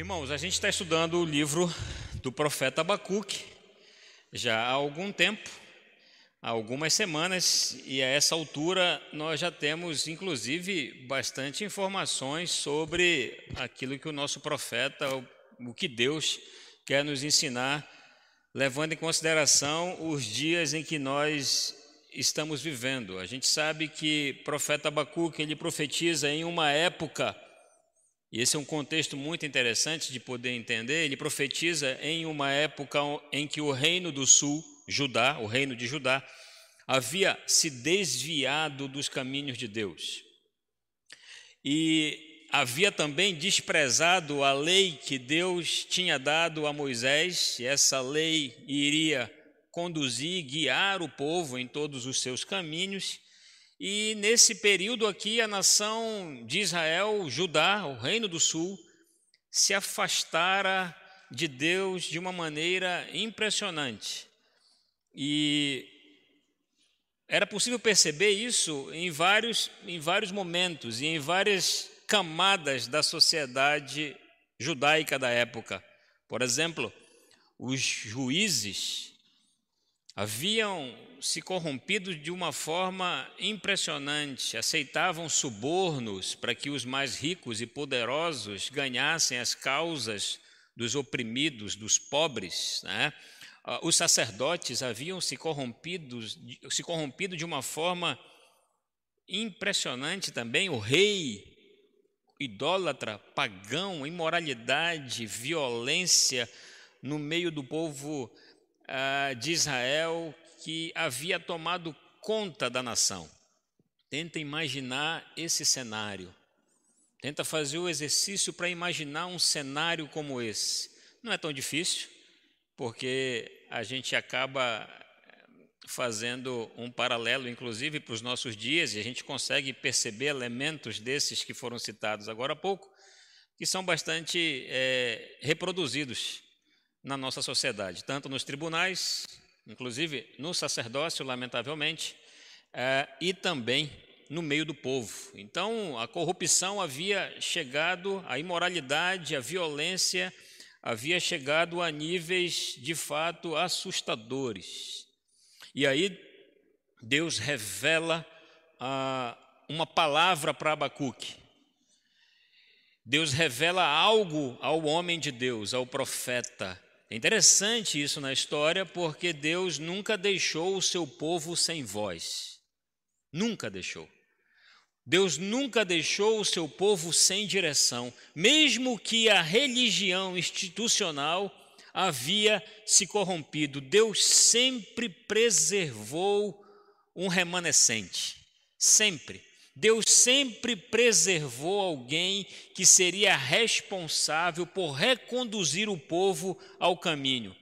Irmãos, a gente está estudando o livro do profeta Abacuque já há algum tempo, há algumas semanas, e a essa altura nós já temos, inclusive, bastante informações sobre aquilo que o nosso profeta, o que Deus quer nos ensinar, levando em consideração os dias em que nós estamos vivendo. A gente sabe que profeta Abacuque ele profetiza em uma época e esse é um contexto muito interessante de poder entender. Ele profetiza em uma época em que o reino do sul, Judá, o reino de Judá, havia se desviado dos caminhos de Deus. E havia também desprezado a lei que Deus tinha dado a Moisés, e essa lei iria conduzir, guiar o povo em todos os seus caminhos. E nesse período aqui, a nação de Israel, Judá, o reino do sul, se afastara de Deus de uma maneira impressionante. E era possível perceber isso em vários, em vários momentos e em várias camadas da sociedade judaica da época. Por exemplo, os juízes haviam se corrompido de uma forma impressionante, aceitavam subornos para que os mais ricos e poderosos ganhassem as causas dos oprimidos, dos pobres. Né? Ah, os sacerdotes haviam se corrompido, se corrompido de uma forma impressionante também. O rei, idólatra, pagão, imoralidade, violência no meio do povo ah, de Israel que havia tomado conta da nação. Tenta imaginar esse cenário. Tenta fazer o exercício para imaginar um cenário como esse. Não é tão difícil, porque a gente acaba eh, fazendo um paralelo, inclusive, para os nossos dias, e a gente consegue perceber elementos desses que foram citados agora há pouco, que são bastante é, reproduzidos na nossa sociedade, tanto nos tribunais, inclusive no sacerdócio, lamentavelmente, é, e também no meio do povo. Então, a corrupção havia chegado, a imoralidade, a violência havia chegado a níveis de fato assustadores. E aí, Deus revela ah, uma palavra para Abacuque. Deus revela algo ao homem de Deus, ao profeta. É interessante isso na história porque Deus nunca deixou o seu povo sem voz. Nunca deixou. Deus nunca deixou o seu povo sem direção, mesmo que a religião institucional havia se corrompido. Deus sempre preservou um remanescente. Sempre. Deus sempre preservou alguém que seria responsável por reconduzir o povo ao caminho.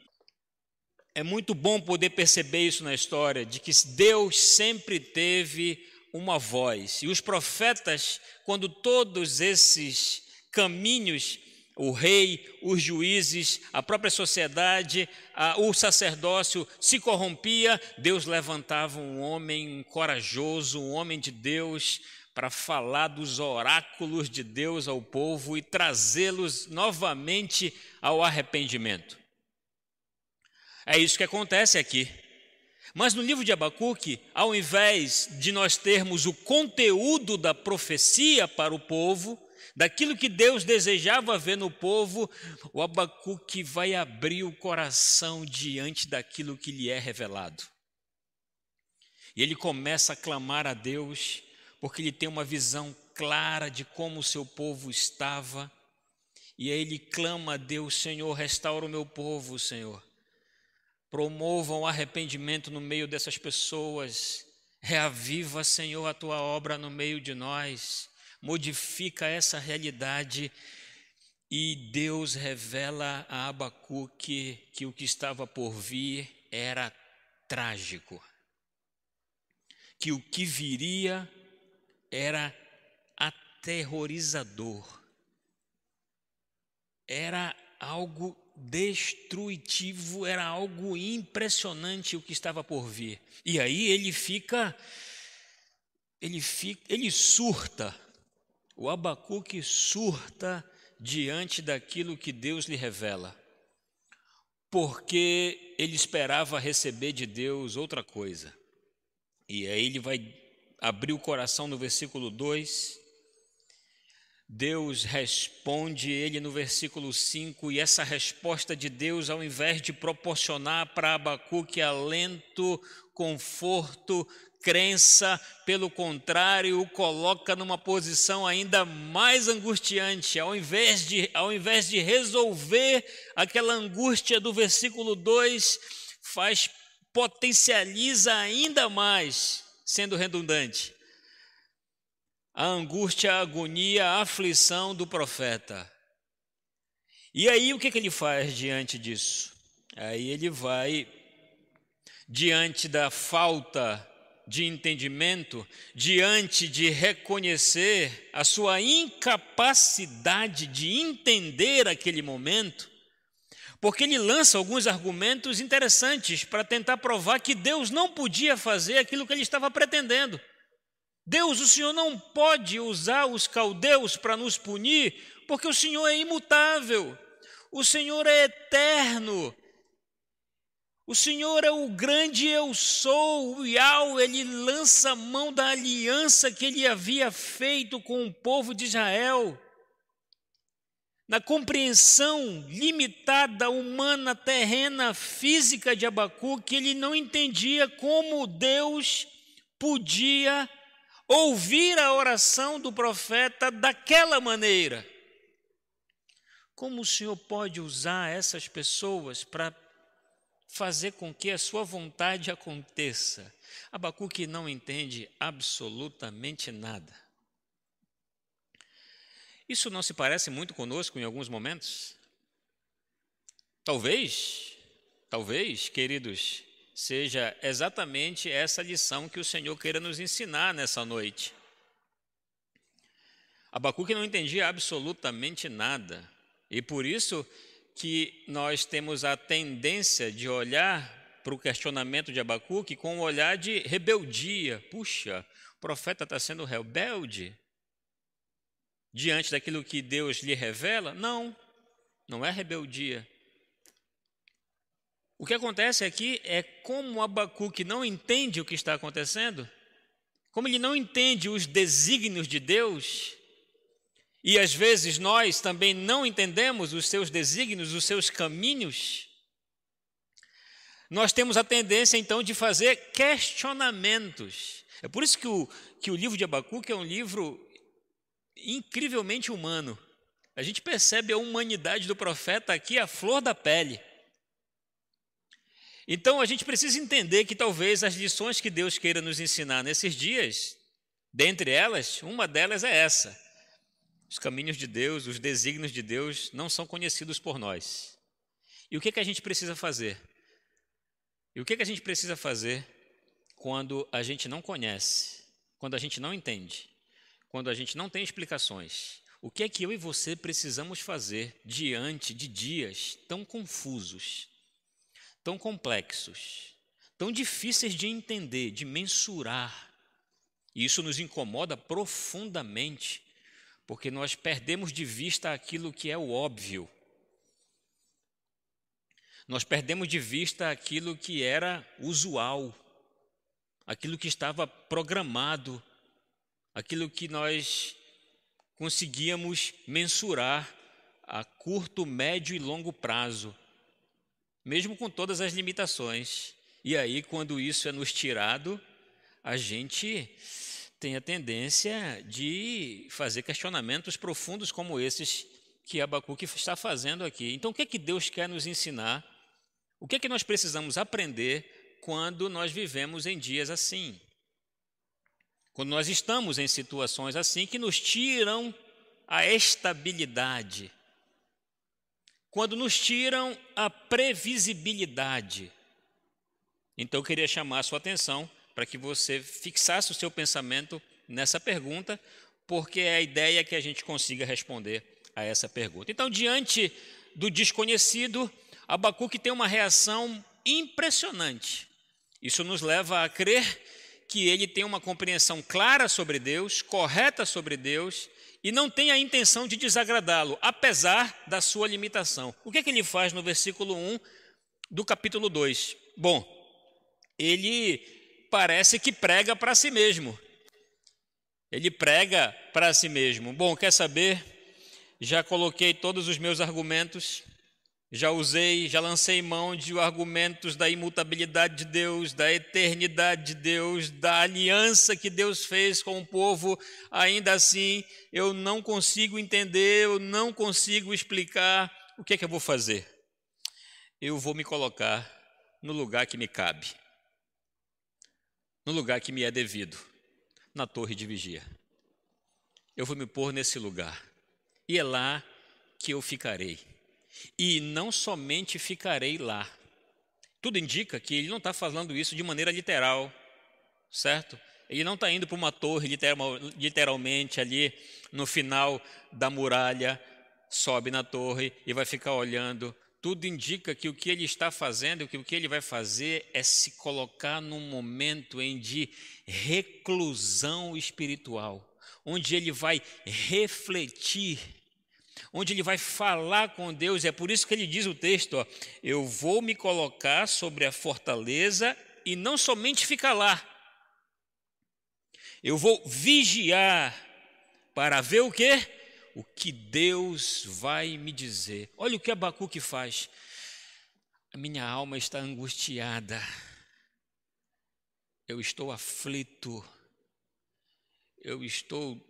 É muito bom poder perceber isso na história, de que Deus sempre teve uma voz. E os profetas, quando todos esses caminhos, o rei, os juízes, a própria sociedade, a, o sacerdócio se corrompia, Deus levantava um homem corajoso, um homem de Deus, para falar dos oráculos de Deus ao povo e trazê-los novamente ao arrependimento. É isso que acontece aqui. Mas no livro de Abacuque, ao invés de nós termos o conteúdo da profecia para o povo, daquilo que Deus desejava ver no povo, o Abacuque vai abrir o coração diante daquilo que lhe é revelado. E ele começa a clamar a Deus, porque ele tem uma visão clara de como o seu povo estava. E aí ele clama a Deus: Senhor, restaura o meu povo, Senhor. Promovam o arrependimento no meio dessas pessoas. Reaviva, Senhor, a tua obra no meio de nós modifica essa realidade e Deus revela a Abacuque que o que estava por vir era trágico, que o que viria era aterrorizador, era algo destrutivo, era algo impressionante o que estava por vir. E aí ele fica, ele fica, ele surta o Abacuque surta diante daquilo que Deus lhe revela, porque ele esperava receber de Deus outra coisa. E aí ele vai abrir o coração no versículo 2. Deus responde ele no versículo 5, e essa resposta de Deus, ao invés de proporcionar para Abacuque alento, conforto, crença, pelo contrário, o coloca numa posição ainda mais angustiante. Ao invés de, ao invés de resolver aquela angústia do versículo 2, faz potencializa ainda mais, sendo redundante. A angústia, a agonia, a aflição do profeta. E aí o que, que ele faz diante disso? Aí ele vai diante da falta de entendimento, diante de reconhecer a sua incapacidade de entender aquele momento, porque ele lança alguns argumentos interessantes para tentar provar que Deus não podia fazer aquilo que ele estava pretendendo. Deus, o Senhor não pode usar os caldeus para nos punir, porque o Senhor é imutável, o Senhor é eterno, o Senhor é o grande eu sou, o Yau, ele lança a mão da aliança que ele havia feito com o povo de Israel. Na compreensão limitada, humana, terrena, física de Abacuque, ele não entendia como Deus podia ouvir a oração do profeta daquela maneira. Como o Senhor pode usar essas pessoas para fazer com que a sua vontade aconteça. Abacuque não entende absolutamente nada. Isso não se parece muito conosco em alguns momentos? Talvez, talvez, queridos, seja exatamente essa lição que o Senhor queira nos ensinar nessa noite. Abacuque não entendia absolutamente nada, e por isso que nós temos a tendência de olhar para o questionamento de Abacuque com um olhar de rebeldia. Puxa, o profeta está sendo rebelde diante daquilo que Deus lhe revela? Não, não é rebeldia. O que acontece aqui é como Abacuque não entende o que está acontecendo, como ele não entende os desígnios de Deus, e às vezes nós também não entendemos os seus desígnios, os seus caminhos. Nós temos a tendência então de fazer questionamentos. É por isso que o, que o livro de Abacuque é um livro incrivelmente humano. A gente percebe a humanidade do profeta aqui à flor da pele. Então a gente precisa entender que talvez as lições que Deus queira nos ensinar nesses dias, dentre elas, uma delas é essa os caminhos de Deus, os desígnios de Deus não são conhecidos por nós. E o que, que a gente precisa fazer? E o que, que a gente precisa fazer quando a gente não conhece, quando a gente não entende, quando a gente não tem explicações? O que é que eu e você precisamos fazer diante de dias tão confusos, tão complexos, tão difíceis de entender, de mensurar? E isso nos incomoda profundamente porque nós perdemos de vista aquilo que é o óbvio. Nós perdemos de vista aquilo que era usual, aquilo que estava programado, aquilo que nós conseguíamos mensurar a curto, médio e longo prazo, mesmo com todas as limitações. E aí, quando isso é nos tirado, a gente tem a tendência de fazer questionamentos profundos como esses que Abacuque está fazendo aqui. Então, o que é que Deus quer nos ensinar? O que é que nós precisamos aprender quando nós vivemos em dias assim? Quando nós estamos em situações assim que nos tiram a estabilidade, quando nos tiram a previsibilidade. Então, eu queria chamar a sua atenção para que você fixasse o seu pensamento nessa pergunta, porque é a ideia que a gente consiga responder a essa pergunta. Então, diante do desconhecido, Abacuque tem uma reação impressionante. Isso nos leva a crer que ele tem uma compreensão clara sobre Deus, correta sobre Deus, e não tem a intenção de desagradá-lo, apesar da sua limitação. O que é que ele faz no versículo 1 do capítulo 2? Bom, ele parece que prega para si mesmo. Ele prega para si mesmo. Bom, quer saber? Já coloquei todos os meus argumentos já usei, já lancei mão de argumentos da imutabilidade de Deus, da eternidade de Deus, da aliança que Deus fez com o povo. Ainda assim, eu não consigo entender, eu não consigo explicar. O que é que eu vou fazer? Eu vou me colocar no lugar que me cabe, no lugar que me é devido, na torre de vigia. Eu vou me pôr nesse lugar, e é lá que eu ficarei e não somente ficarei lá. Tudo indica que ele não está falando isso de maneira literal, certo? Ele não está indo para uma torre literalmente ali no final da muralha, sobe na torre e vai ficar olhando. Tudo indica que o que ele está fazendo, que o que ele vai fazer é se colocar num momento em de reclusão espiritual, onde ele vai refletir onde ele vai falar com Deus. É por isso que ele diz o texto: ó, Eu vou me colocar sobre a fortaleza e não somente ficar lá. Eu vou vigiar para ver o que? O que Deus vai me dizer. Olha o que Abacuque faz. A minha alma está angustiada. Eu estou aflito. Eu estou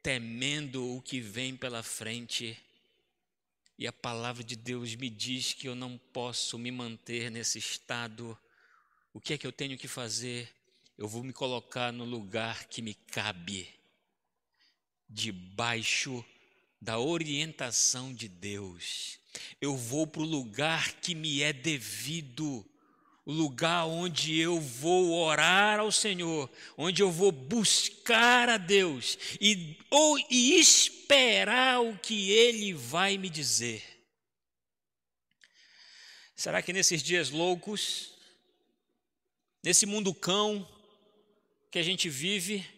temendo o que vem pela frente. E a palavra de Deus me diz que eu não posso me manter nesse estado. O que é que eu tenho que fazer? Eu vou me colocar no lugar que me cabe, debaixo da orientação de Deus. Eu vou para o lugar que me é devido o lugar onde eu vou orar ao Senhor, onde eu vou buscar a Deus e, ou, e esperar o que Ele vai me dizer. Será que nesses dias loucos, nesse mundo cão que a gente vive,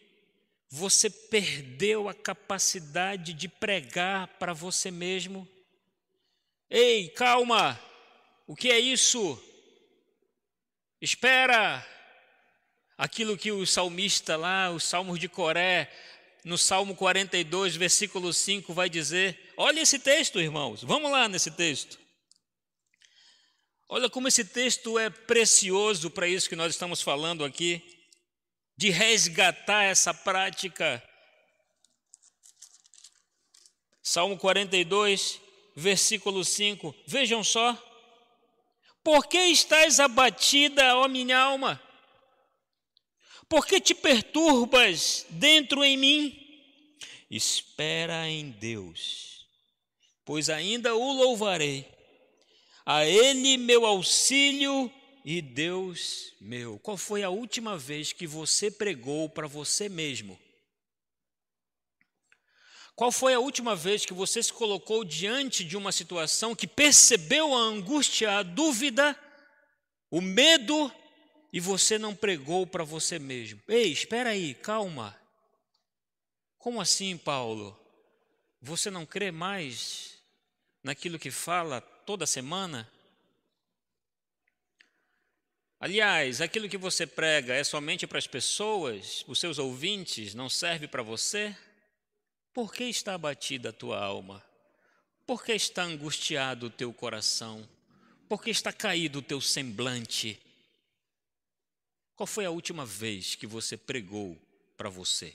você perdeu a capacidade de pregar para você mesmo? Ei, calma! O que é isso? Espera aquilo que o salmista lá, os Salmos de Coré, no Salmo 42, versículo 5, vai dizer. Olha esse texto, irmãos, vamos lá nesse texto. Olha como esse texto é precioso para isso que nós estamos falando aqui, de resgatar essa prática. Salmo 42, versículo 5, vejam só. Por que estás abatida, ó minha alma? Por que te perturbas dentro em mim? Espera em Deus, pois ainda o louvarei. A Ele meu auxílio e Deus meu. Qual foi a última vez que você pregou para você mesmo? Qual foi a última vez que você se colocou diante de uma situação que percebeu a angústia, a dúvida, o medo e você não pregou para você mesmo? Ei, espera aí, calma. Como assim, Paulo? Você não crê mais naquilo que fala toda semana? Aliás, aquilo que você prega é somente para as pessoas, os seus ouvintes, não serve para você? Por que está abatida a tua alma? Por que está angustiado o teu coração? Por que está caído o teu semblante? Qual foi a última vez que você pregou para você?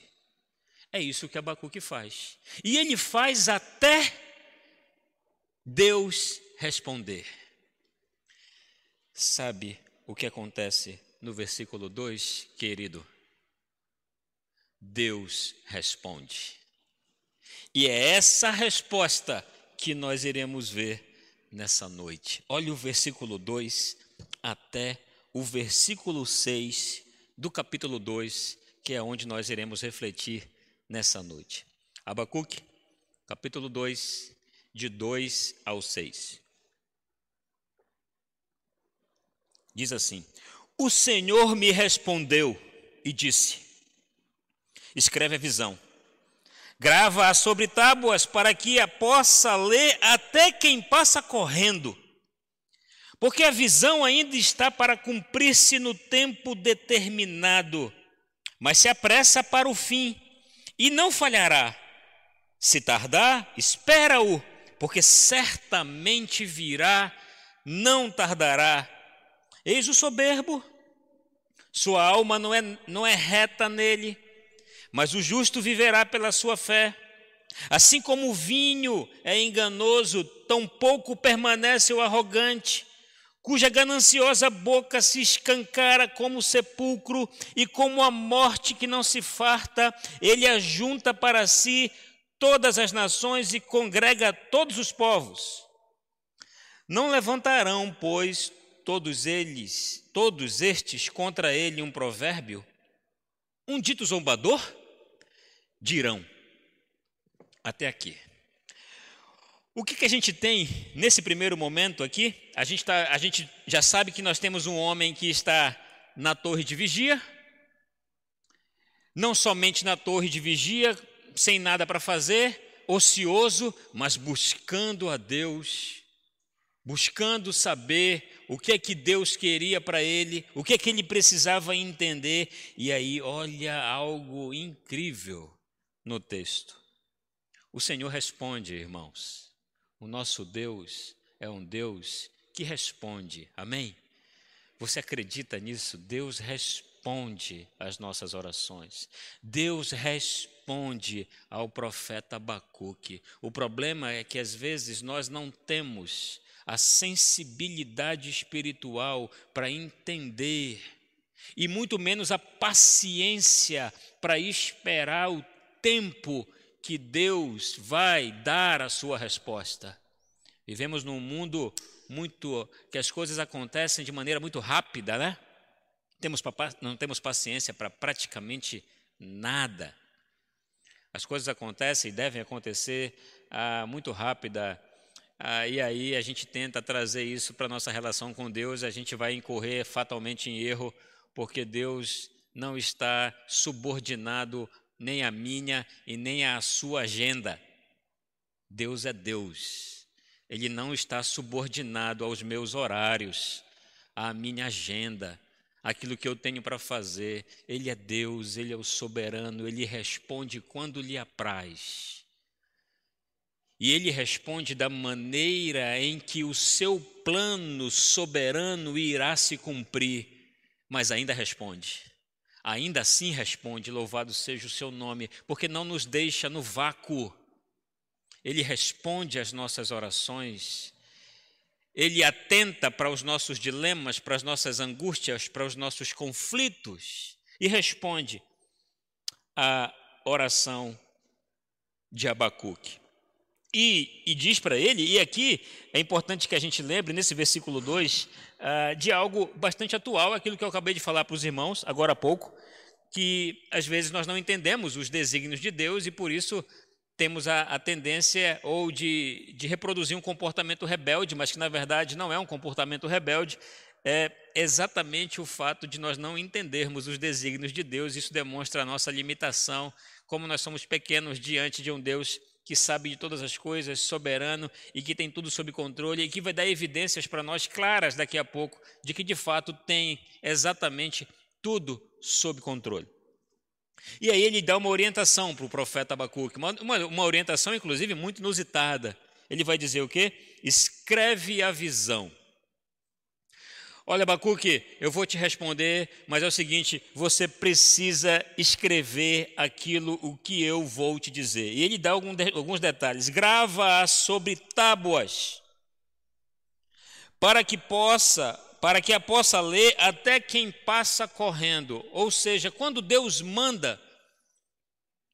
É isso que Abacuque faz. E ele faz até Deus responder. Sabe o que acontece no versículo 2, querido? Deus responde. E é essa resposta que nós iremos ver nessa noite. Olha o versículo 2 até o versículo 6 do capítulo 2, que é onde nós iremos refletir nessa noite. Abacuque, capítulo 2, de 2 ao 6. Diz assim: O Senhor me respondeu e disse: Escreve a visão Grava-a sobre tábuas para que a possa ler até quem passa correndo. Porque a visão ainda está para cumprir-se no tempo determinado, mas se apressa para o fim e não falhará. Se tardar, espera-o, porque certamente virá, não tardará. Eis o soberbo, sua alma não é, não é reta nele, mas o justo viverá pela sua fé. Assim como o vinho é enganoso, tão pouco permanece o arrogante, cuja gananciosa boca se escancara como o sepulcro e como a morte que não se farta, ele ajunta para si todas as nações e congrega todos os povos. Não levantarão, pois, todos eles, todos estes contra ele um provérbio, um dito zombador? dirão. Até aqui. O que, que a gente tem nesse primeiro momento aqui? A gente, tá, a gente já sabe que nós temos um homem que está na torre de vigia, não somente na torre de vigia, sem nada para fazer, ocioso, mas buscando a Deus, buscando saber o que é que Deus queria para ele, o que é que ele precisava entender, e aí olha algo incrível no texto. O Senhor responde, irmãos. O nosso Deus é um Deus que responde. Amém? Você acredita nisso? Deus responde às nossas orações. Deus responde ao profeta Abacuque. O problema é que às vezes nós não temos a sensibilidade espiritual para entender e muito menos a paciência para esperar o tempo que Deus vai dar a sua resposta. Vivemos num mundo muito que as coisas acontecem de maneira muito rápida, né? Temos, não temos paciência para praticamente nada. As coisas acontecem e devem acontecer ah, muito rápida. Ah, e aí a gente tenta trazer isso para nossa relação com Deus, a gente vai incorrer fatalmente em erro, porque Deus não está subordinado nem a minha e nem a sua agenda. Deus é Deus. Ele não está subordinado aos meus horários, à minha agenda, aquilo que eu tenho para fazer. Ele é Deus, ele é o soberano, ele responde quando lhe apraz. E ele responde da maneira em que o seu plano soberano irá se cumprir, mas ainda responde. Ainda assim responde: Louvado seja o seu nome, porque não nos deixa no vácuo. Ele responde às nossas orações, ele atenta para os nossos dilemas, para as nossas angústias, para os nossos conflitos e responde à oração de Abacuque. E, e diz para ele, e aqui é importante que a gente lembre, nesse versículo 2, uh, ah, de algo bastante atual, aquilo que eu acabei de falar para os irmãos agora há pouco, que às vezes nós não entendemos os desígnios de Deus e por isso temos a, a tendência ou de, de reproduzir um comportamento rebelde, mas que na verdade não é um comportamento rebelde, é exatamente o fato de nós não entendermos os desígnios de Deus. Isso demonstra a nossa limitação, como nós somos pequenos diante de um Deus que sabe de todas as coisas, soberano e que tem tudo sob controle e que vai dar evidências para nós claras daqui a pouco de que de fato tem exatamente tudo sob controle. E aí ele dá uma orientação para o profeta Abacuque, uma, uma, uma orientação inclusive muito inusitada. Ele vai dizer o quê? Escreve a visão. Olha, Abacuque, eu vou te responder, mas é o seguinte: você precisa escrever aquilo o que eu vou te dizer. E ele dá alguns detalhes. Grava sobre tábuas, para que possa, para que a possa ler até quem passa correndo. Ou seja, quando Deus manda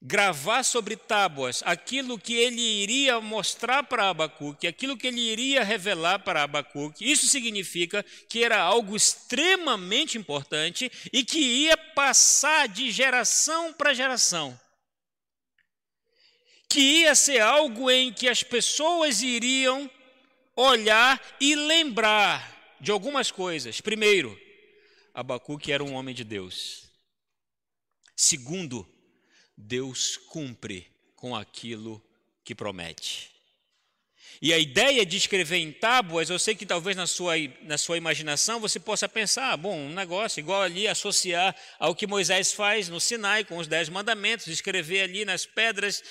gravar sobre tábuas aquilo que ele iria mostrar para Abacuque, aquilo que ele iria revelar para Abacuque. Isso significa que era algo extremamente importante e que ia passar de geração para geração. Que ia ser algo em que as pessoas iriam olhar e lembrar de algumas coisas. Primeiro, Abacuque era um homem de Deus. Segundo, Deus cumpre com aquilo que promete. E a ideia de escrever em tábuas, eu sei que talvez na sua, na sua imaginação você possa pensar, ah, bom, um negócio igual ali, associar ao que Moisés faz no Sinai com os dez mandamentos, escrever ali nas pedras.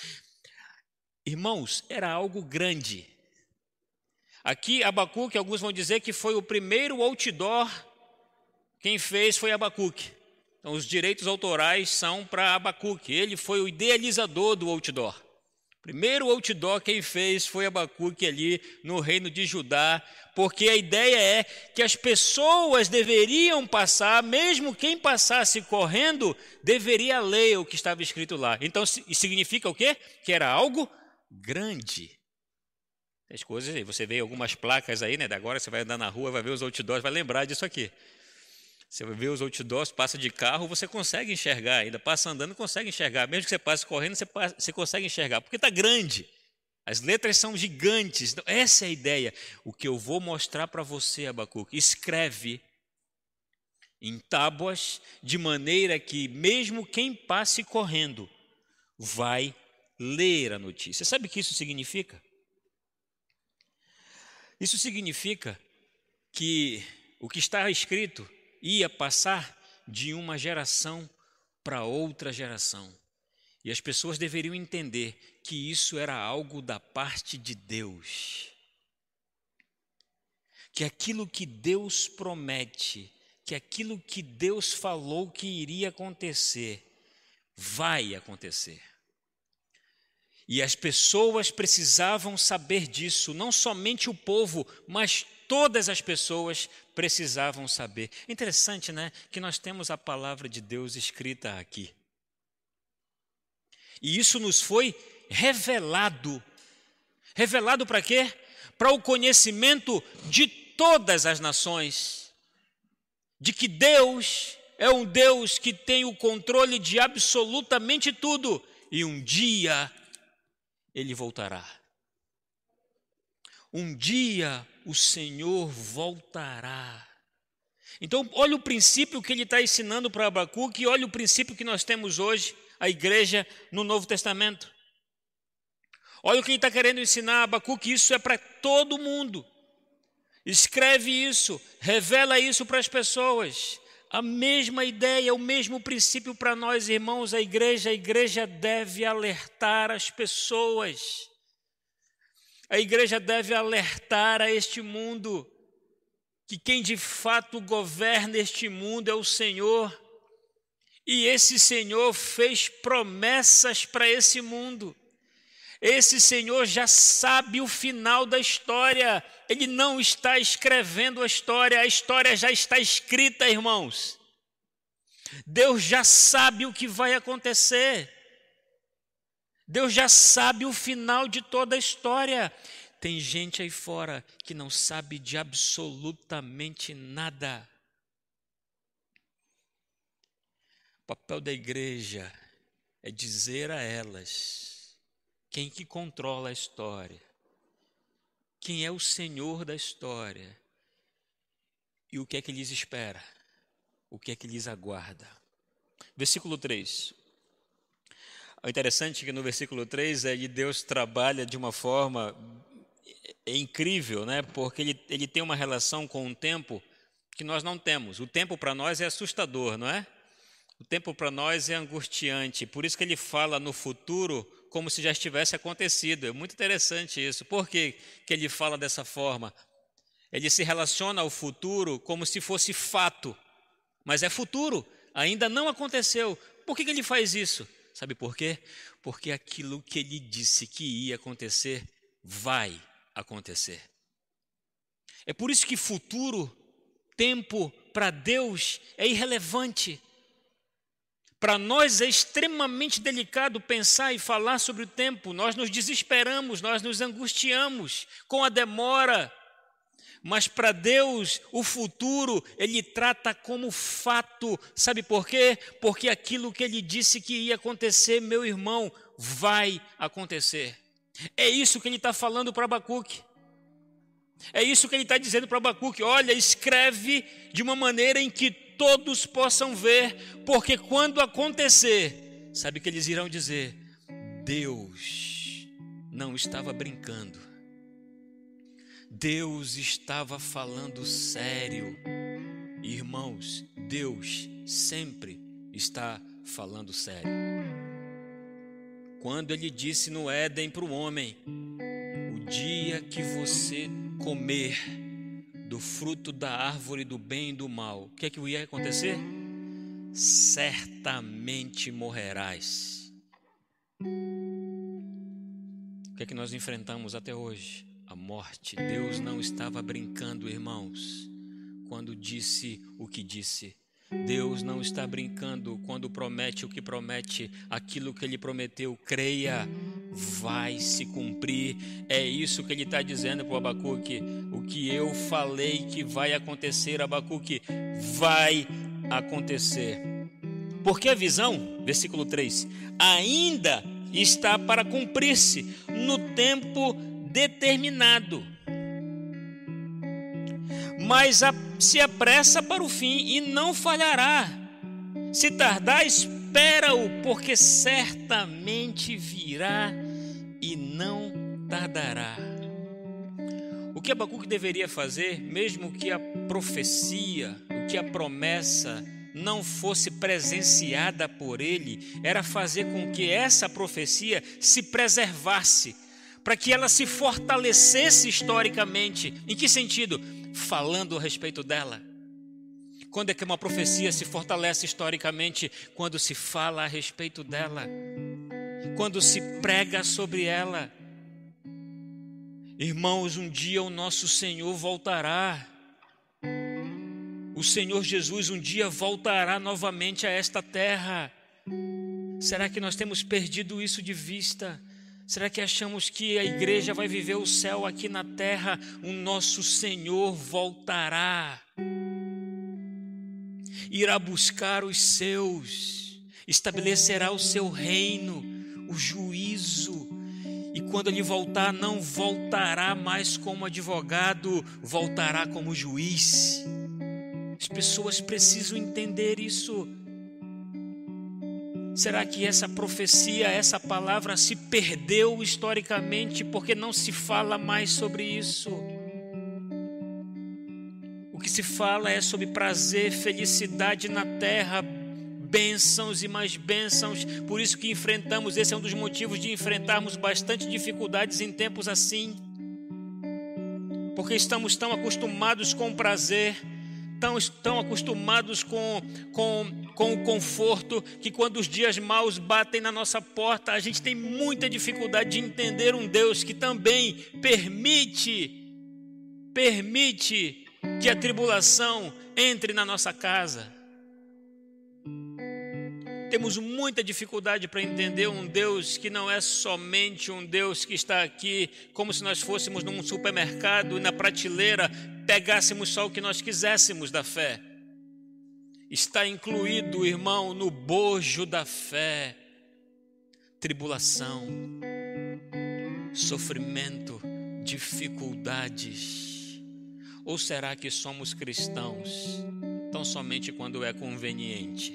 Irmãos, era algo grande. Aqui, Abacuque, alguns vão dizer que foi o primeiro outdoor, quem fez foi Abacuque. Então, os direitos autorais são para Abacuque, ele foi o idealizador do outdoor. Primeiro outdoor quem fez foi Abacuque ali no reino de Judá, porque a ideia é que as pessoas deveriam passar, mesmo quem passasse correndo, deveria ler o que estava escrito lá. Então, significa o quê? Que era algo grande. As coisas, você vê algumas placas aí, né? Agora você vai andar na rua, vai ver os outdoors, vai lembrar disso aqui. Você ver os outdoors, passa de carro, você consegue enxergar ainda. Passa andando, consegue enxergar. Mesmo que você passe correndo, você, passa, você consegue enxergar. Porque está grande. As letras são gigantes. Então, essa é a ideia. O que eu vou mostrar para você, Abacuque, escreve em tábuas, de maneira que mesmo quem passe correndo vai ler a notícia. Sabe o que isso significa? Isso significa que o que está escrito ia passar de uma geração para outra geração. E as pessoas deveriam entender que isso era algo da parte de Deus. Que aquilo que Deus promete, que aquilo que Deus falou que iria acontecer, vai acontecer. E as pessoas precisavam saber disso, não somente o povo, mas todas as pessoas precisavam saber. Interessante, né? Que nós temos a palavra de Deus escrita aqui. E isso nos foi revelado. Revelado para quê? Para o conhecimento de todas as nações. De que Deus é um Deus que tem o controle de absolutamente tudo. E um dia ele voltará. Um dia o Senhor voltará. Então, olha o princípio que ele está ensinando para Abacuque e olha o princípio que nós temos hoje, a igreja, no Novo Testamento. Olha o que ele está querendo ensinar a Abacuque, isso é para todo mundo. Escreve isso, revela isso para as pessoas. A mesma ideia, o mesmo princípio para nós, irmãos, a igreja. A igreja deve alertar as pessoas. A igreja deve alertar a este mundo que quem de fato governa este mundo é o Senhor. E esse Senhor fez promessas para esse mundo. Esse Senhor já sabe o final da história. Ele não está escrevendo a história, a história já está escrita, irmãos. Deus já sabe o que vai acontecer. Deus já sabe o final de toda a história. Tem gente aí fora que não sabe de absolutamente nada. O papel da igreja é dizer a elas quem que controla a história, quem é o Senhor da história e o que é que lhes espera, o que é que lhes aguarda. Versículo 3. O interessante é que no versículo 3 é que Deus trabalha de uma forma é incrível, né? porque ele, ele tem uma relação com o tempo que nós não temos. O tempo para nós é assustador, não é? O tempo para nós é angustiante. Por isso que ele fala no futuro como se já estivesse acontecido. É muito interessante isso. Por que, que ele fala dessa forma? Ele se relaciona ao futuro como se fosse fato, mas é futuro, ainda não aconteceu. Por que, que ele faz isso? Sabe por quê? Porque aquilo que ele disse que ia acontecer, vai acontecer. É por isso que futuro, tempo, para Deus é irrelevante. Para nós é extremamente delicado pensar e falar sobre o tempo. Nós nos desesperamos, nós nos angustiamos com a demora, mas para Deus, o futuro, Ele trata como fato. Sabe por quê? Porque aquilo que Ele disse que ia acontecer, meu irmão, vai acontecer. É isso que Ele está falando para Abacuque. É isso que Ele está dizendo para Abacuque. Olha, escreve de uma maneira em que todos possam ver, porque quando acontecer, sabe que eles irão dizer? Deus não estava brincando. Deus estava falando sério. Irmãos, Deus sempre está falando sério. Quando ele disse no Éden para o homem: O dia que você comer do fruto da árvore do bem e do mal, o que é que ia acontecer? Certamente morrerás. O que é que nós enfrentamos até hoje? A morte. Deus não estava brincando, irmãos, quando disse o que disse. Deus não está brincando quando promete o que promete, aquilo que ele prometeu, creia, vai se cumprir. É isso que ele está dizendo para o Abacuque. O que eu falei que vai acontecer, Abacuque, vai acontecer. Porque a visão, versículo 3, ainda está para cumprir-se no tempo determinado. Mas a se apressa para o fim e não falhará. Se tardar, espera-o, porque certamente virá e não tardará. O que Abacuque deveria fazer, mesmo que a profecia, o que a promessa não fosse presenciada por ele, era fazer com que essa profecia se preservasse, para que ela se fortalecesse historicamente. Em que sentido? Falando a respeito dela. Quando é que uma profecia se fortalece historicamente? Quando se fala a respeito dela, quando se prega sobre ela. Irmãos, um dia o nosso Senhor voltará. O Senhor Jesus um dia voltará novamente a esta terra. Será que nós temos perdido isso de vista? Será que achamos que a igreja vai viver o céu aqui na terra? O nosso Senhor voltará, irá buscar os seus, estabelecerá o seu reino, o juízo. E quando ele voltar, não voltará mais como advogado, voltará como juiz. As pessoas precisam entender isso. Será que essa profecia, essa palavra se perdeu historicamente porque não se fala mais sobre isso? O que se fala é sobre prazer, felicidade na terra, bênçãos e mais bênçãos. Por isso que enfrentamos, esse é um dos motivos de enfrentarmos bastante dificuldades em tempos assim. Porque estamos tão acostumados com prazer, tão, tão acostumados com, com com o conforto que quando os dias maus batem na nossa porta, a gente tem muita dificuldade de entender um Deus que também permite permite que a tribulação entre na nossa casa. Temos muita dificuldade para entender um Deus que não é somente um Deus que está aqui como se nós fôssemos num supermercado e na prateleira pegássemos só o que nós quiséssemos da fé está incluído, irmão, no bojo da fé, tribulação, sofrimento, dificuldades. Ou será que somos cristãos tão somente quando é conveniente?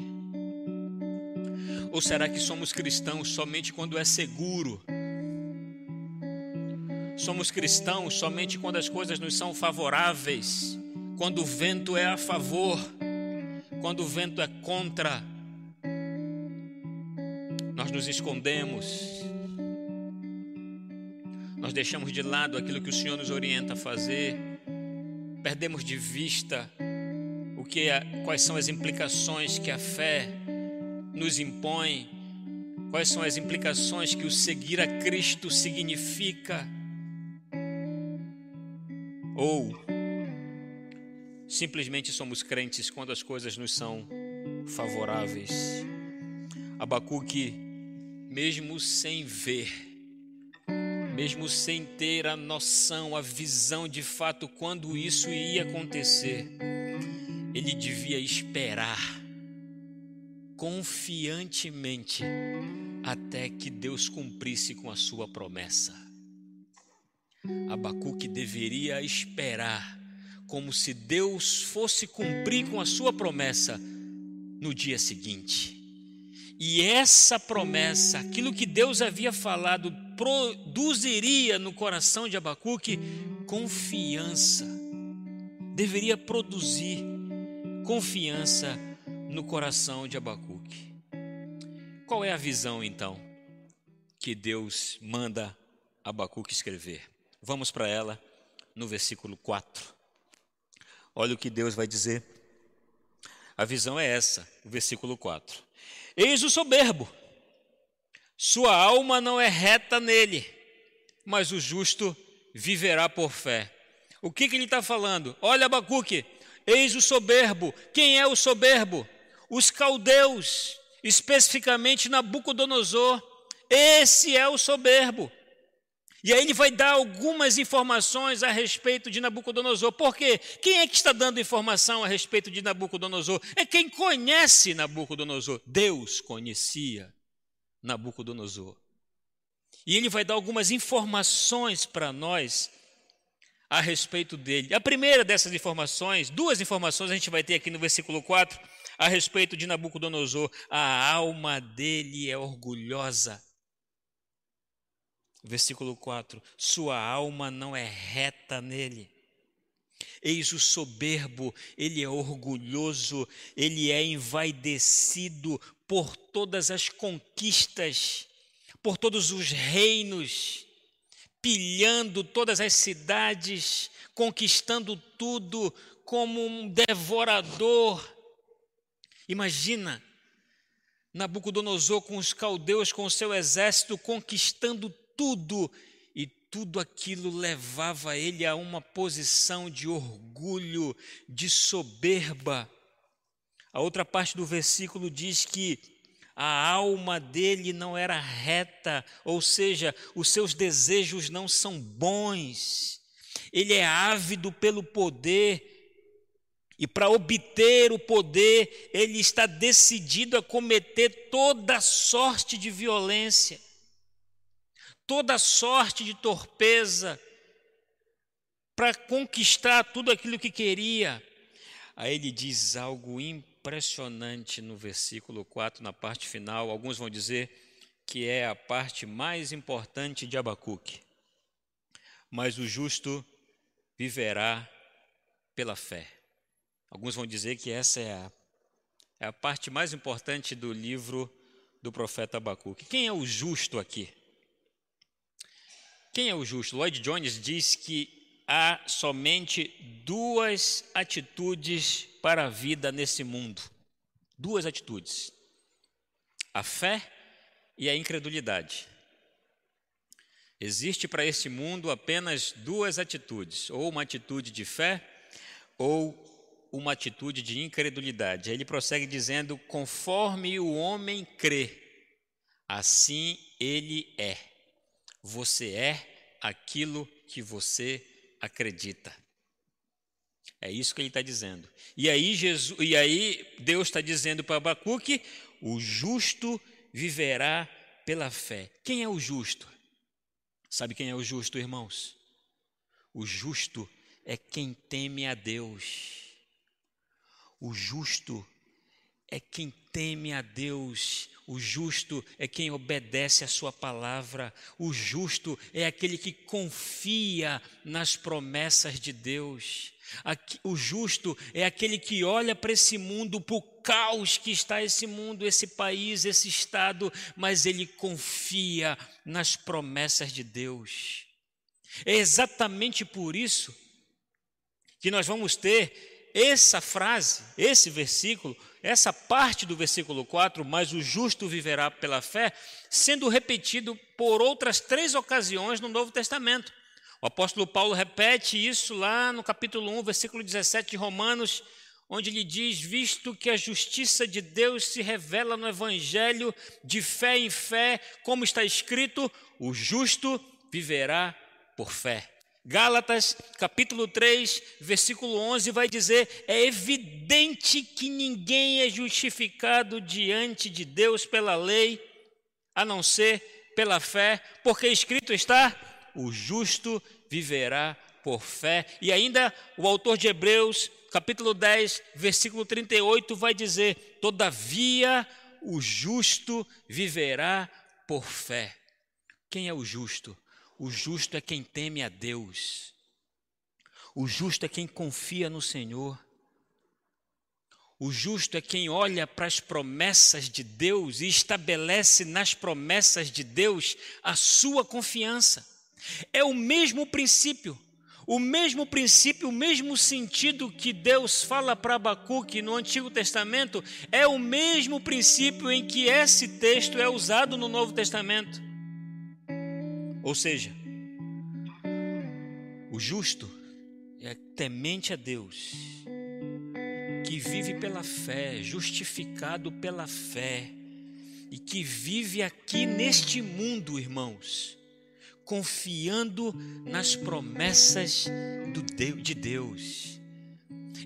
Ou será que somos cristãos somente quando é seguro? Somos cristãos somente quando as coisas nos são favoráveis, quando o vento é a favor. Quando o vento é contra, nós nos escondemos, nós deixamos de lado aquilo que o Senhor nos orienta a fazer, perdemos de vista o que é, quais são as implicações que a fé nos impõe, quais são as implicações que o seguir a Cristo significa. Ou Simplesmente somos crentes quando as coisas nos são favoráveis. Abacuque, mesmo sem ver, mesmo sem ter a noção, a visão de fato quando isso ia acontecer, ele devia esperar confiantemente até que Deus cumprisse com a sua promessa. Abacuque deveria esperar como se Deus fosse cumprir com a sua promessa no dia seguinte. E essa promessa, aquilo que Deus havia falado, produziria no coração de Abacuque confiança. Deveria produzir confiança no coração de Abacuque. Qual é a visão então que Deus manda Abacuque escrever? Vamos para ela no versículo 4. Olha o que Deus vai dizer. A visão é essa, o versículo 4. Eis o soberbo, sua alma não é reta nele, mas o justo viverá por fé. O que, que ele está falando? Olha, Abacuque, eis o soberbo. Quem é o soberbo? Os caldeus, especificamente Nabucodonosor. Esse é o soberbo. E aí ele vai dar algumas informações a respeito de Nabucodonosor. Por quê? Quem é que está dando informação a respeito de Nabucodonosor? É quem conhece Nabucodonosor. Deus conhecia Nabucodonosor. E ele vai dar algumas informações para nós a respeito dele. A primeira dessas informações, duas informações a gente vai ter aqui no versículo 4, a respeito de Nabucodonosor. A alma dele é orgulhosa. Versículo 4: Sua alma não é reta nele. Eis o soberbo, ele é orgulhoso, ele é envaidecido por todas as conquistas, por todos os reinos, pilhando todas as cidades, conquistando tudo como um devorador. Imagina Nabucodonosor com os caldeus, com o seu exército, conquistando tudo, e tudo aquilo levava ele a uma posição de orgulho, de soberba. A outra parte do versículo diz que a alma dele não era reta, ou seja, os seus desejos não são bons. Ele é ávido pelo poder, e para obter o poder, ele está decidido a cometer toda sorte de violência toda sorte de torpeza para conquistar tudo aquilo que queria. Aí ele diz algo impressionante no versículo 4, na parte final. Alguns vão dizer que é a parte mais importante de Abacuque. Mas o justo viverá pela fé. Alguns vão dizer que essa é a, é a parte mais importante do livro do profeta Abacuque. Quem é o justo aqui? Quem é o justo? Lloyd Jones diz que há somente duas atitudes para a vida nesse mundo. Duas atitudes: a fé e a incredulidade. Existe para esse mundo apenas duas atitudes: ou uma atitude de fé, ou uma atitude de incredulidade. Ele prossegue dizendo: conforme o homem crê, assim ele é. Você é aquilo que você acredita. É isso que ele está dizendo. E aí, Jesus, e aí Deus está dizendo para Abacuque: o justo viverá pela fé. Quem é o justo? Sabe quem é o justo, irmãos? O justo é quem teme a Deus. O justo é quem teme a Deus o justo é quem obedece a Sua palavra. O justo é aquele que confia nas promessas de Deus. O justo é aquele que olha para esse mundo, para o caos que está esse mundo, esse país, esse estado, mas ele confia nas promessas de Deus. É exatamente por isso que nós vamos ter essa frase, esse versículo essa parte do versículo 4, mas o justo viverá pela fé, sendo repetido por outras três ocasiões no Novo Testamento. O apóstolo Paulo repete isso lá no capítulo 1, versículo 17 de Romanos, onde ele diz: Visto que a justiça de Deus se revela no Evangelho de fé em fé, como está escrito, o justo viverá por fé. Gálatas, capítulo 3, versículo 11, vai dizer: É evidente que ninguém é justificado diante de Deus pela lei, a não ser pela fé, porque escrito está: O justo viverá por fé. E ainda o autor de Hebreus, capítulo 10, versículo 38, vai dizer: Todavia o justo viverá por fé. Quem é o justo? O justo é quem teme a Deus. O justo é quem confia no Senhor. O justo é quem olha para as promessas de Deus e estabelece nas promessas de Deus a sua confiança. É o mesmo princípio, o mesmo princípio, o mesmo sentido que Deus fala para Abacuque no Antigo Testamento, é o mesmo princípio em que esse texto é usado no Novo Testamento. Ou seja, o justo é temente a Deus que vive pela fé, justificado pela fé, e que vive aqui neste mundo, irmãos, confiando nas promessas de Deus.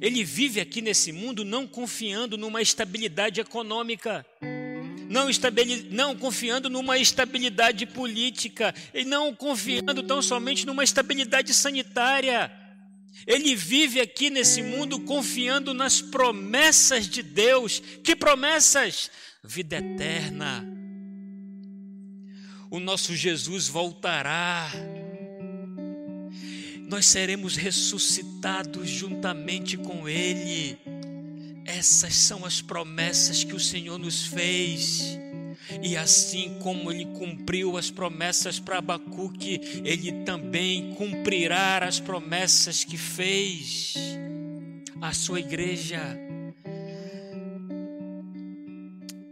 Ele vive aqui nesse mundo não confiando numa estabilidade econômica, não, não confiando numa estabilidade política, e não confiando tão somente numa estabilidade sanitária ele vive aqui nesse mundo confiando nas promessas de Deus. Que promessas? Vida eterna. O nosso Jesus voltará. Nós seremos ressuscitados juntamente com Ele. Essas são as promessas que o Senhor nos fez. E assim como ele cumpriu as promessas para Abacuque, ele também cumprirá as promessas que fez à sua igreja.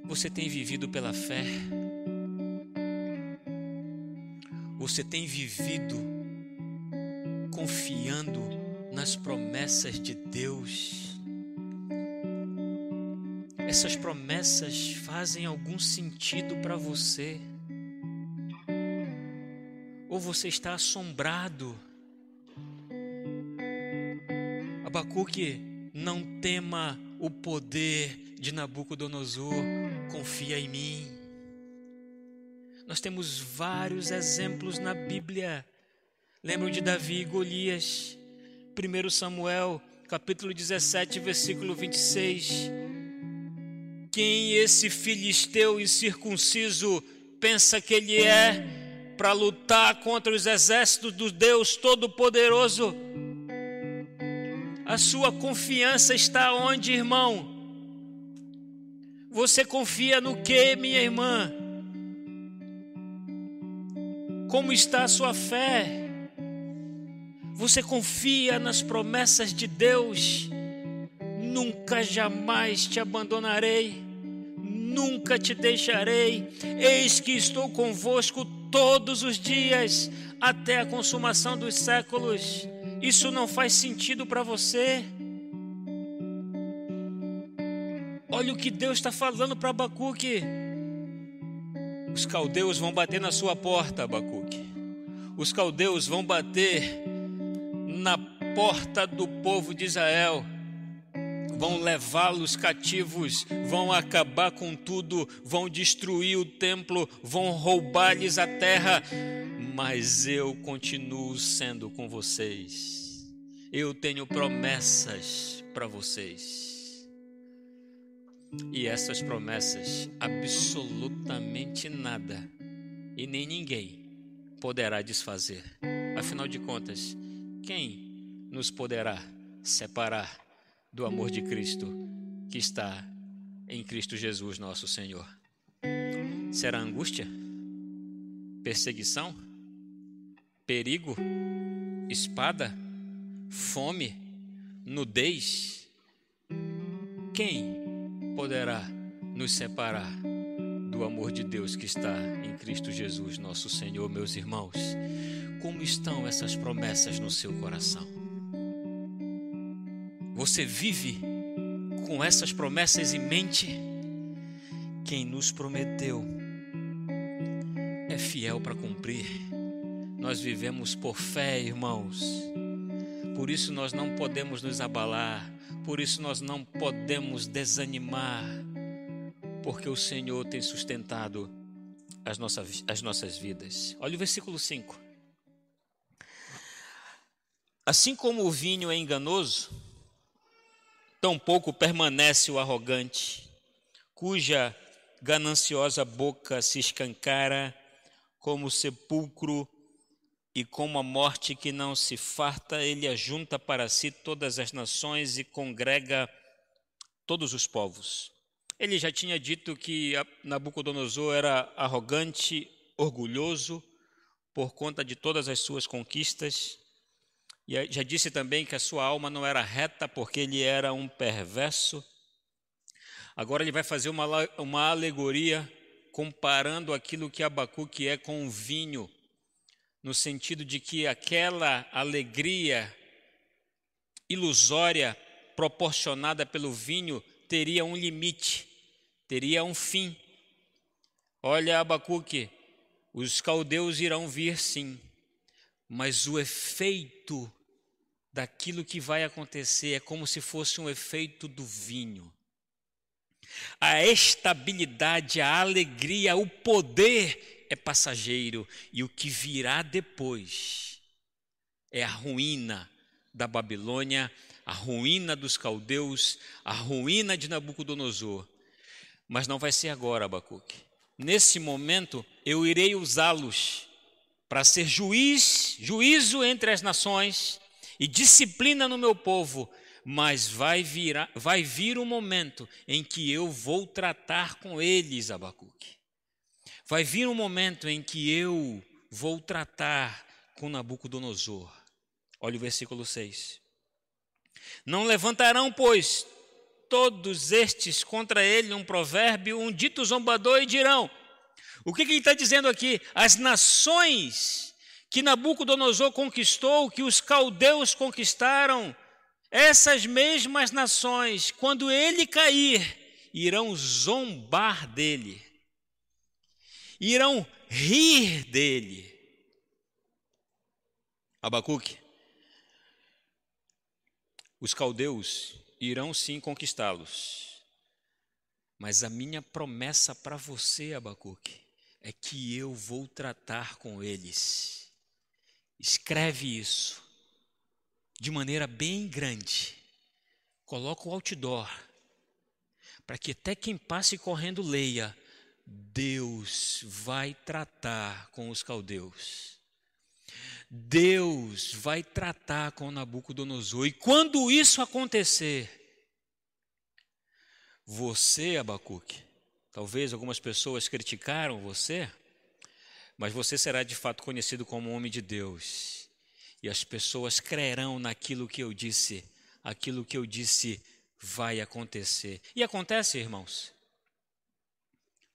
Você tem vivido pela fé? Você tem vivido confiando nas promessas de Deus? Essas promessas fazem algum sentido para você? Ou você está assombrado? Abacuque, não tema o poder de Nabucodonosor, confia em mim. Nós temos vários exemplos na Bíblia. Lembram de Davi e Golias? 1 Samuel, capítulo 17, versículo 26 quem esse filisteu incircunciso pensa que ele é para lutar contra os exércitos do Deus Todo-Poderoso? A sua confiança está onde, irmão? Você confia no que, minha irmã? Como está a sua fé? Você confia nas promessas de Deus? Nunca jamais te abandonarei nunca te deixarei, eis que estou convosco todos os dias, até a consumação dos séculos. Isso não faz sentido para você? Olha o que Deus está falando para Abacuque. Os caldeus vão bater na sua porta, Abacuque. Os caldeus vão bater na porta do povo de Israel vão levá-los cativos, vão acabar com tudo, vão destruir o templo, vão roubar-lhes a terra, mas eu continuo sendo com vocês. Eu tenho promessas para vocês. E essas promessas, absolutamente nada e nem ninguém poderá desfazer. Afinal de contas, quem nos poderá separar do amor de Cristo que está em Cristo Jesus, nosso Senhor. Será angústia? Perseguição? Perigo? Espada? Fome? Nudez? Quem poderá nos separar do amor de Deus que está em Cristo Jesus, nosso Senhor, meus irmãos? Como estão essas promessas no seu coração? Você vive com essas promessas em mente? Quem nos prometeu é fiel para cumprir. Nós vivemos por fé, irmãos. Por isso nós não podemos nos abalar, por isso nós não podemos desanimar, porque o Senhor tem sustentado as nossas, as nossas vidas. Olha o versículo 5. Assim como o vinho é enganoso, Tampouco permanece o arrogante, cuja gananciosa boca se escancara como sepulcro e como a morte que não se farta, ele ajunta para si todas as nações e congrega todos os povos. Ele já tinha dito que Nabucodonosor era arrogante, orgulhoso, por conta de todas as suas conquistas. E já disse também que a sua alma não era reta, porque ele era um perverso. Agora ele vai fazer uma, uma alegoria comparando aquilo que Abacuque é com o vinho, no sentido de que aquela alegria ilusória proporcionada pelo vinho teria um limite, teria um fim. Olha, Abacuque, os caldeus irão vir sim, mas o efeito daquilo que vai acontecer é como se fosse um efeito do vinho a estabilidade, a alegria, o poder é passageiro e o que virá depois é a ruína da Babilônia, a ruína dos caldeus, a ruína de Nabucodonosor. Mas não vai ser agora, Abacuque. Nesse momento eu irei usá-los para ser juiz, juízo entre as nações e disciplina no meu povo mas vai vir, vai vir um momento em que eu vou tratar com eles, Abacuque. Vai vir um momento em que eu vou tratar com Nabucodonosor. Olha o versículo 6. Não levantarão, pois, todos estes contra ele um provérbio, um dito zombador, e dirão: O que, que ele está dizendo aqui? As nações que Nabucodonosor conquistou, que os caldeus conquistaram, essas mesmas nações, quando ele cair, irão zombar dele, irão rir dele. Abacuque, os caldeus irão sim conquistá-los, mas a minha promessa para você, Abacuque, é que eu vou tratar com eles. Escreve isso de maneira bem grande. Coloca o outdoor, para que até quem passe correndo leia: Deus vai tratar com os caldeus. Deus vai tratar com Nabucodonosor. E quando isso acontecer, você, Abacuque, talvez algumas pessoas criticaram você, mas você será de fato conhecido como homem de Deus e as pessoas crerão naquilo que eu disse, aquilo que eu disse vai acontecer. E acontece, irmãos?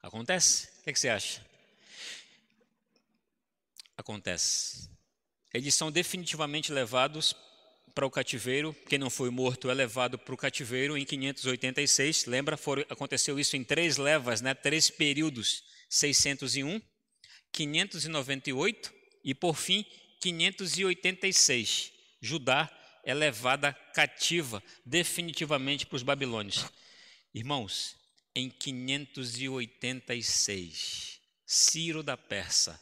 Acontece? O que, é que você acha? Acontece. Eles são definitivamente levados para o cativeiro. Quem não foi morto é levado para o cativeiro em 586. Lembra? Aconteceu isso em três levas, né? três períodos: 601, 598 e, por fim, 586, Judá é levada cativa definitivamente para os babilônios. Irmãos, em 586, Ciro da Persa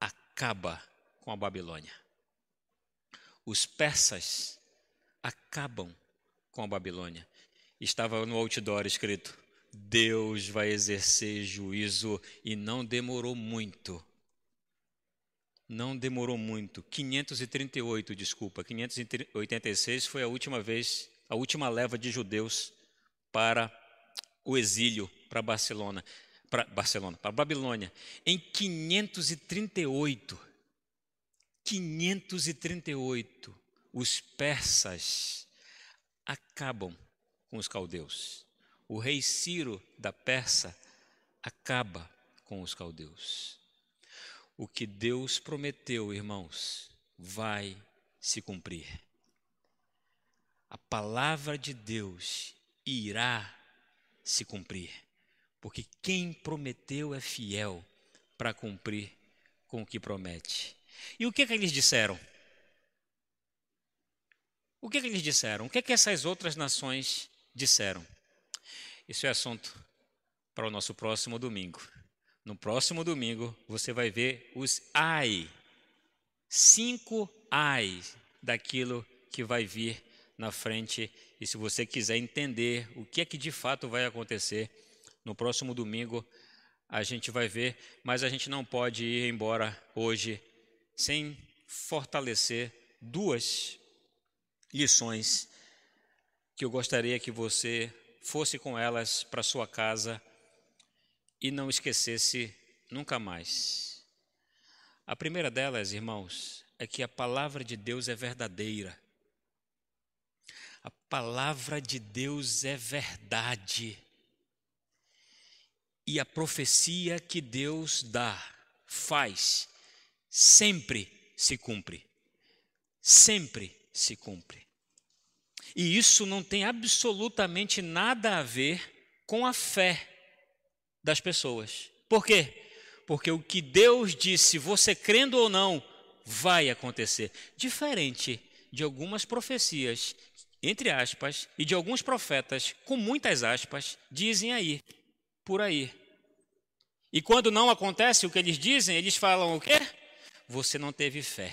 acaba com a Babilônia. Os persas acabam com a Babilônia. Estava no outdoor escrito: Deus vai exercer juízo e não demorou muito não demorou muito. 538, desculpa, 586 foi a última vez, a última leva de judeus para o exílio para Barcelona, para Barcelona, para Babilônia. Em 538, 538, os persas acabam com os caldeus. O rei Ciro da Persa acaba com os caldeus. O que Deus prometeu, irmãos, vai se cumprir. A palavra de Deus irá se cumprir, porque quem prometeu é fiel para cumprir com o que promete. E o que, é que eles disseram? O que, é que eles disseram? O que, é que essas outras nações disseram? Isso é assunto para o nosso próximo domingo. No próximo domingo você vai ver os ai, cinco ai daquilo que vai vir na frente. E se você quiser entender o que é que de fato vai acontecer, No próximo domingo a gente vai ver, mas a gente não pode ir embora hoje sem fortalecer duas lições que eu gostaria que você fosse com elas para sua casa e não esquecesse nunca mais. A primeira delas, irmãos, é que a palavra de Deus é verdadeira. A palavra de Deus é verdade. E a profecia que Deus dá, faz, sempre se cumpre. Sempre se cumpre. E isso não tem absolutamente nada a ver com a fé das pessoas. Por quê? Porque o que Deus disse, você crendo ou não, vai acontecer. Diferente de algumas profecias, entre aspas, e de alguns profetas, com muitas aspas, dizem aí, por aí. E quando não acontece o que eles dizem, eles falam o quê? Você não teve fé.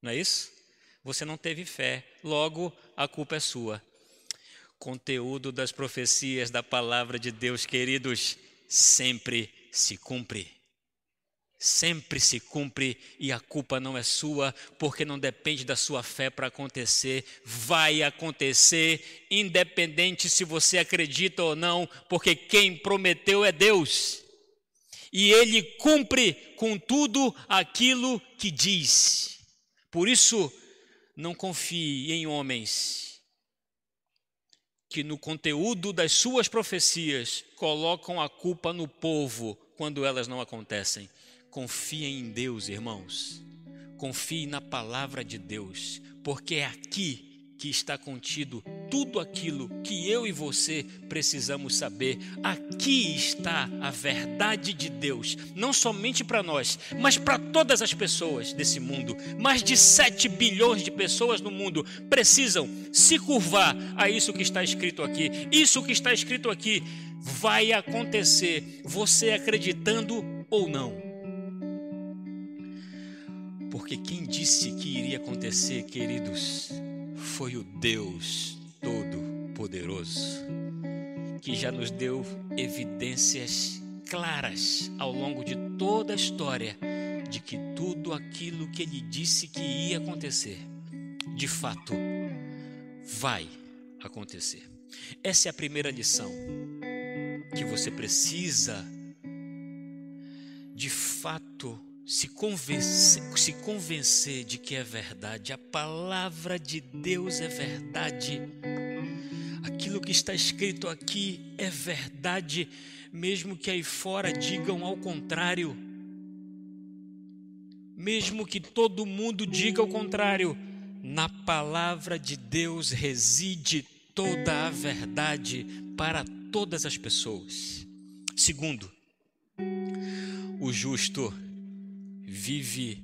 Não é isso? Você não teve fé, logo a culpa é sua. Conteúdo das profecias da palavra de Deus, queridos, sempre se cumpre. Sempre se cumpre e a culpa não é sua, porque não depende da sua fé para acontecer. Vai acontecer, independente se você acredita ou não, porque quem prometeu é Deus. E Ele cumpre com tudo aquilo que diz. Por isso, não confie em homens que no conteúdo das suas profecias colocam a culpa no povo quando elas não acontecem. Confiem em Deus, irmãos. Confie na palavra de Deus, porque é aqui que está contido tudo aquilo que eu e você precisamos saber. Aqui está a verdade de Deus, não somente para nós, mas para todas as pessoas desse mundo. Mais de 7 bilhões de pessoas no mundo precisam se curvar a isso que está escrito aqui. Isso que está escrito aqui vai acontecer, você acreditando ou não. Porque quem disse que iria acontecer, queridos, foi o Deus Todo-Poderoso, que já nos deu evidências claras ao longo de toda a história de que tudo aquilo que ele disse que ia acontecer, de fato, vai acontecer. Essa é a primeira lição que você precisa, de fato, se convencer, se convencer de que é verdade, a palavra de Deus é verdade, aquilo que está escrito aqui é verdade, mesmo que aí fora digam ao contrário, mesmo que todo mundo diga ao contrário, na palavra de Deus reside toda a verdade para todas as pessoas. Segundo, o justo vive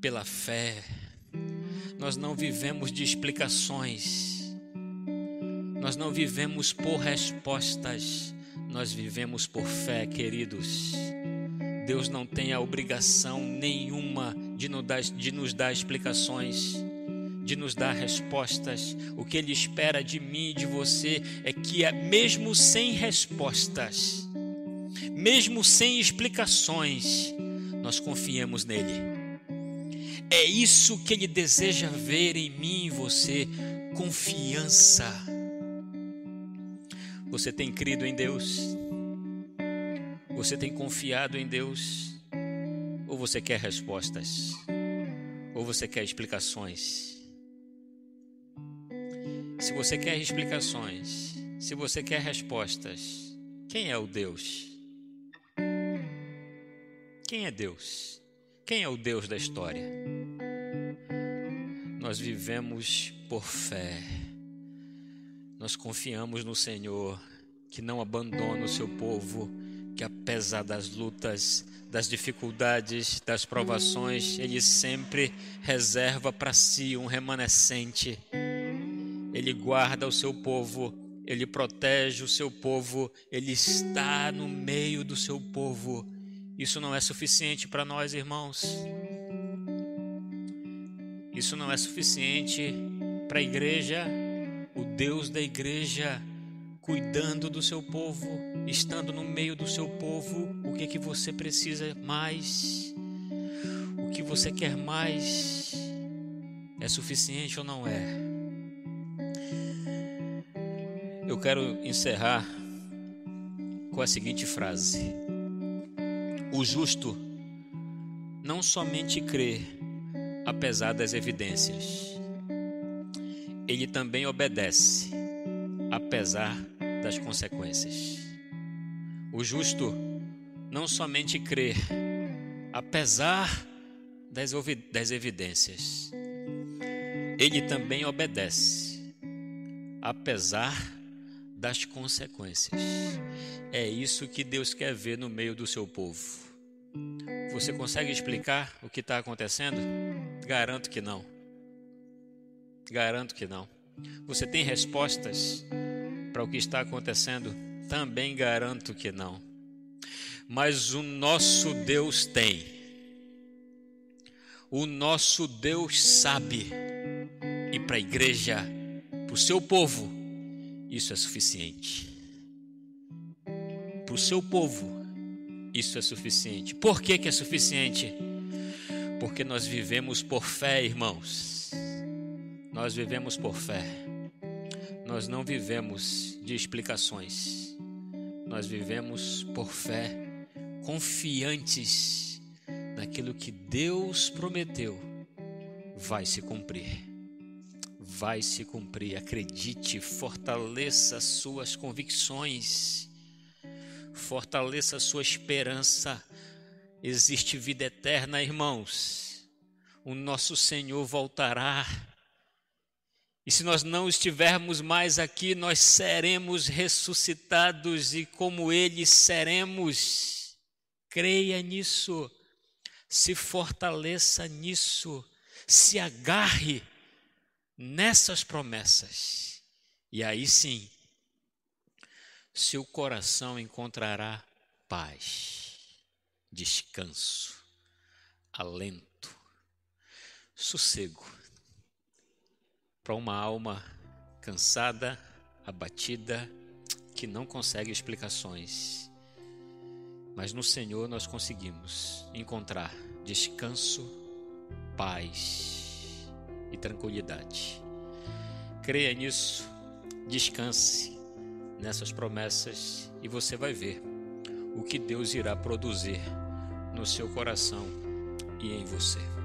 pela fé. Nós não vivemos de explicações. Nós não vivemos por respostas. Nós vivemos por fé, queridos. Deus não tem a obrigação nenhuma de nos dar, de nos dar explicações, de nos dar respostas. O que Ele espera de mim e de você é que, é mesmo sem respostas, mesmo sem explicações, nós confiemos nele. É isso que ele deseja ver em mim e você: confiança. Você tem crido em Deus? Você tem confiado em Deus? Ou você quer respostas? Ou você quer explicações? Se você quer explicações, se você quer respostas, quem é o Deus? Quem é Deus? Quem é o Deus da história? Nós vivemos por fé. Nós confiamos no Senhor, que não abandona o seu povo, que apesar das lutas, das dificuldades, das provações, Ele sempre reserva para si um remanescente. Ele guarda o seu povo, Ele protege o seu povo, Ele está no meio do seu povo isso não é suficiente para nós, irmãos. Isso não é suficiente para a igreja. O Deus da igreja cuidando do seu povo, estando no meio do seu povo, o que que você precisa mais? O que você quer mais? É suficiente ou não é? Eu quero encerrar com a seguinte frase: O justo não somente crê, apesar das evidências, ele também obedece, apesar das consequências. O justo não somente crê, apesar das, das evidências, ele também obedece, apesar das consequências. É isso que Deus quer ver no meio do seu povo. Você consegue explicar o que está acontecendo? Garanto que não. Garanto que não. Você tem respostas para o que está acontecendo? Também garanto que não. Mas o nosso Deus tem. O nosso Deus sabe. E para a igreja, para o seu povo, isso é suficiente. Para o seu povo, isso é suficiente. Por que, que é suficiente? Porque nós vivemos por fé, irmãos. Nós vivemos por fé. Nós não vivemos de explicações. Nós vivemos por fé, confiantes naquilo que Deus prometeu vai se cumprir. Vai se cumprir. Acredite, fortaleça suas convicções fortaleça a sua esperança. Existe vida eterna, irmãos. O nosso Senhor voltará. E se nós não estivermos mais aqui, nós seremos ressuscitados e como Ele seremos. Creia nisso, se fortaleça nisso, se agarre nessas promessas. E aí sim, seu coração encontrará paz, descanso, alento, sossego para uma alma cansada, abatida, que não consegue explicações. Mas no Senhor nós conseguimos encontrar descanso, paz e tranquilidade. Creia nisso, descanse nessas promessas e você vai ver o que Deus irá produzir no seu coração e em você.